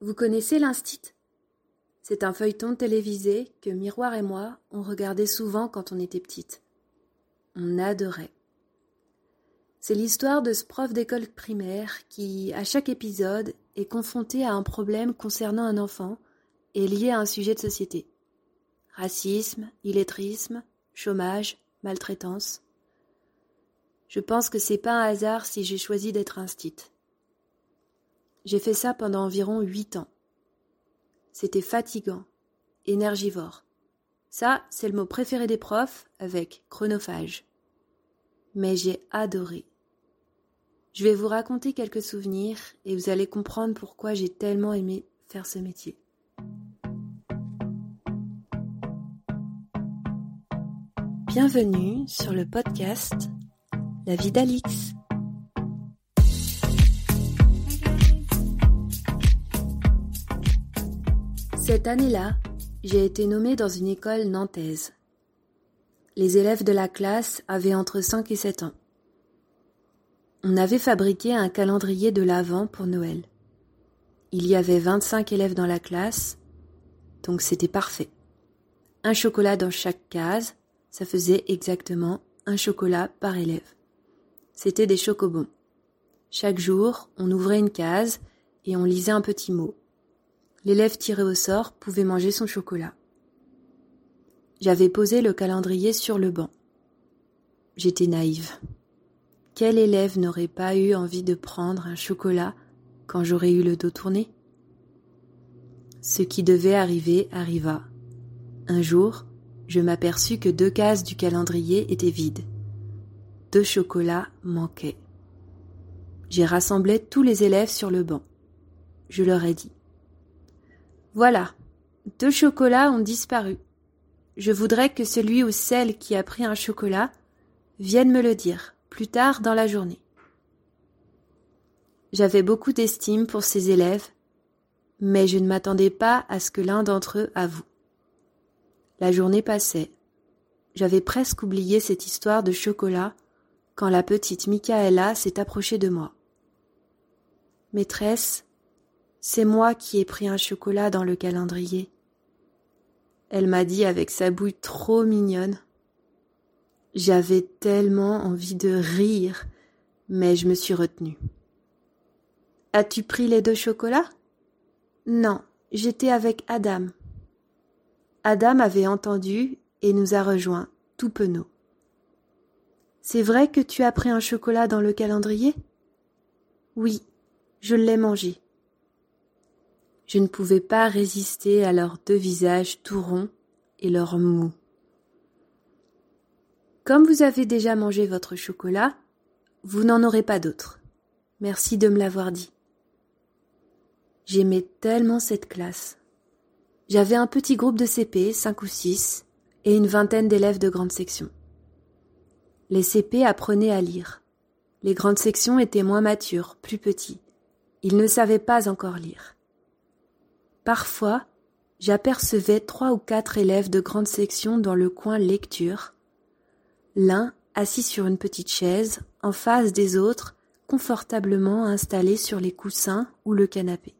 Vous connaissez l'Instit? C'est un feuilleton télévisé que Miroir et moi on regardait souvent quand on était petite. On adorait. C'est l'histoire de ce prof d'école primaire qui, à chaque épisode, est confronté à un problème concernant un enfant et lié à un sujet de société. Racisme, illettrisme, chômage, maltraitance. Je pense que c'est pas un hasard si j'ai choisi d'être instite. J'ai fait ça pendant environ huit ans. C'était fatigant, énergivore. Ça, c'est le mot préféré des profs avec chronophage. Mais j'ai adoré. Je vais vous raconter quelques souvenirs et vous allez comprendre pourquoi j'ai tellement aimé faire ce métier. Bienvenue sur le podcast La vie d'Alix. Cette année-là, j'ai été nommée dans une école nantaise. Les élèves de la classe avaient entre 5 et 7 ans. On avait fabriqué un calendrier de l'Avent pour Noël. Il y avait 25 élèves dans la classe, donc c'était parfait. Un chocolat dans chaque case, ça faisait exactement un chocolat par élève. C'était des chocobons. Chaque jour, on ouvrait une case et on lisait un petit mot. L'élève tiré au sort pouvait manger son chocolat. J'avais posé le calendrier sur le banc. J'étais naïve. Quel élève n'aurait pas eu envie de prendre un chocolat quand j'aurais eu le dos tourné? Ce qui devait arriver arriva. Un jour, je m'aperçus que deux cases du calendrier étaient vides. Deux chocolats manquaient. J'ai rassemblé tous les élèves sur le banc. Je leur ai dit Voilà, deux chocolats ont disparu. Je voudrais que celui ou celle qui a pris un chocolat vienne me le dire plus tard dans la journée. J'avais beaucoup d'estime pour ces élèves, mais je ne m'attendais pas à ce que l'un d'entre eux avoue. La journée passait. J'avais presque oublié cette histoire de chocolat quand la petite Michaela s'est approchée de moi. Maîtresse, c'est moi qui ai pris un chocolat dans le calendrier. Elle m'a dit avec sa bouille trop mignonne. J'avais tellement envie de rire, mais je me suis retenue. As-tu pris les deux chocolats? Non, j'étais avec Adam. Adam avait entendu et nous a rejoints, tout penaud. C'est vrai que tu as pris un chocolat dans le calendrier? Oui, je l'ai mangé. Je ne pouvais pas résister à leurs deux visages tout ronds et leurs mous. Comme vous avez déjà mangé votre chocolat, vous n'en aurez pas d'autre. Merci de me l'avoir dit. J'aimais tellement cette classe. J'avais un petit groupe de CP, cinq ou six, et une vingtaine d'élèves de grande section. Les CP apprenaient à lire. Les grandes sections étaient moins matures, plus petits. Ils ne savaient pas encore lire. Parfois, j'apercevais trois ou quatre élèves de grande section dans le coin lecture, l'un assis sur une petite chaise, en face des autres, confortablement installés sur les coussins ou le canapé.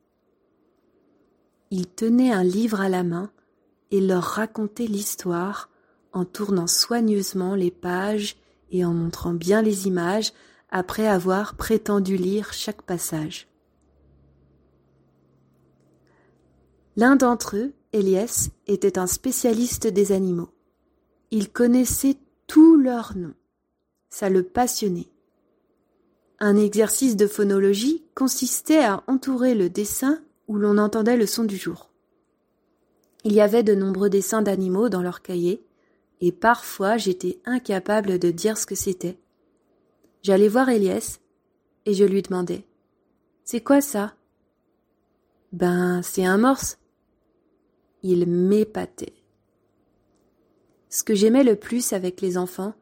Il tenait un livre à la main et leur racontait l'histoire en tournant soigneusement les pages et en montrant bien les images après avoir prétendu lire chaque passage. L'un d'entre eux, Elias, était un spécialiste des animaux. Il connaissait tous leurs noms. Ça le passionnait. Un exercice de phonologie consistait à entourer le dessin où l'on entendait le son du jour. Il y avait de nombreux dessins d'animaux dans leur cahier, et parfois j'étais incapable de dire ce que c'était. J'allais voir Elias, et je lui demandais C'est quoi ça? Ben, c'est un morse. Il m'épatait. Ce que j'aimais le plus avec les enfants,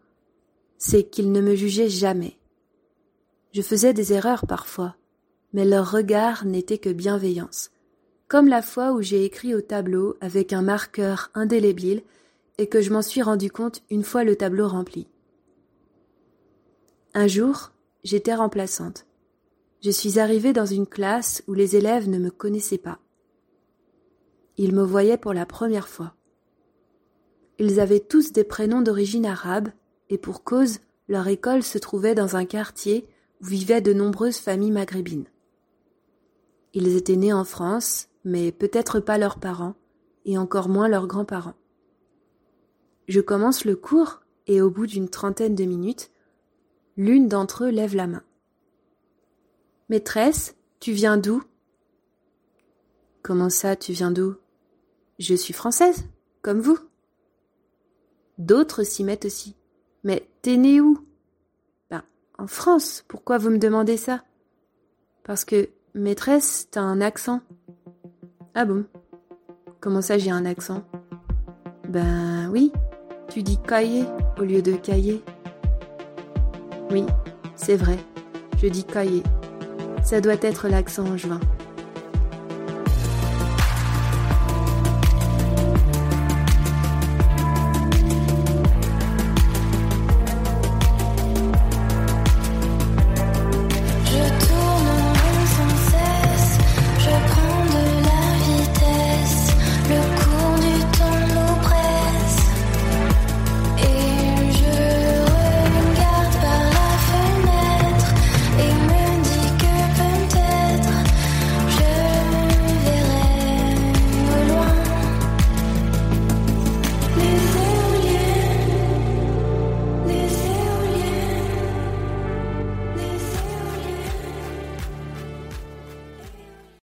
c'est qu'ils ne me jugeaient jamais. Je faisais des erreurs parfois, mais leur regard n'était que bienveillance, comme la fois où j'ai écrit au tableau avec un marqueur indélébile et que je m'en suis rendu compte une fois le tableau rempli. Un jour, j'étais remplaçante. Je suis arrivée dans une classe où les élèves ne me connaissaient pas. Ils me voyaient pour la première fois. Ils avaient tous des prénoms d'origine arabe, et pour cause, leur école se trouvait dans un quartier où vivaient de nombreuses familles maghrébines. Ils étaient nés en France, mais peut-être pas leurs parents, et encore moins leurs grands-parents. Je commence le cours, et au bout d'une trentaine de minutes, l'une d'entre eux lève la main. Maîtresse, tu viens d'où Comment ça, tu viens d'où? Je suis française, comme vous. D'autres s'y mettent aussi. Mais t'es né où? Ben, en France. Pourquoi vous me demandez ça? Parce que, maîtresse, t'as un accent. Ah bon? Comment ça j'ai un accent? Ben oui, tu dis cahier au lieu de cahier. Oui, c'est vrai, je dis cahier. Ça doit être l'accent en juin.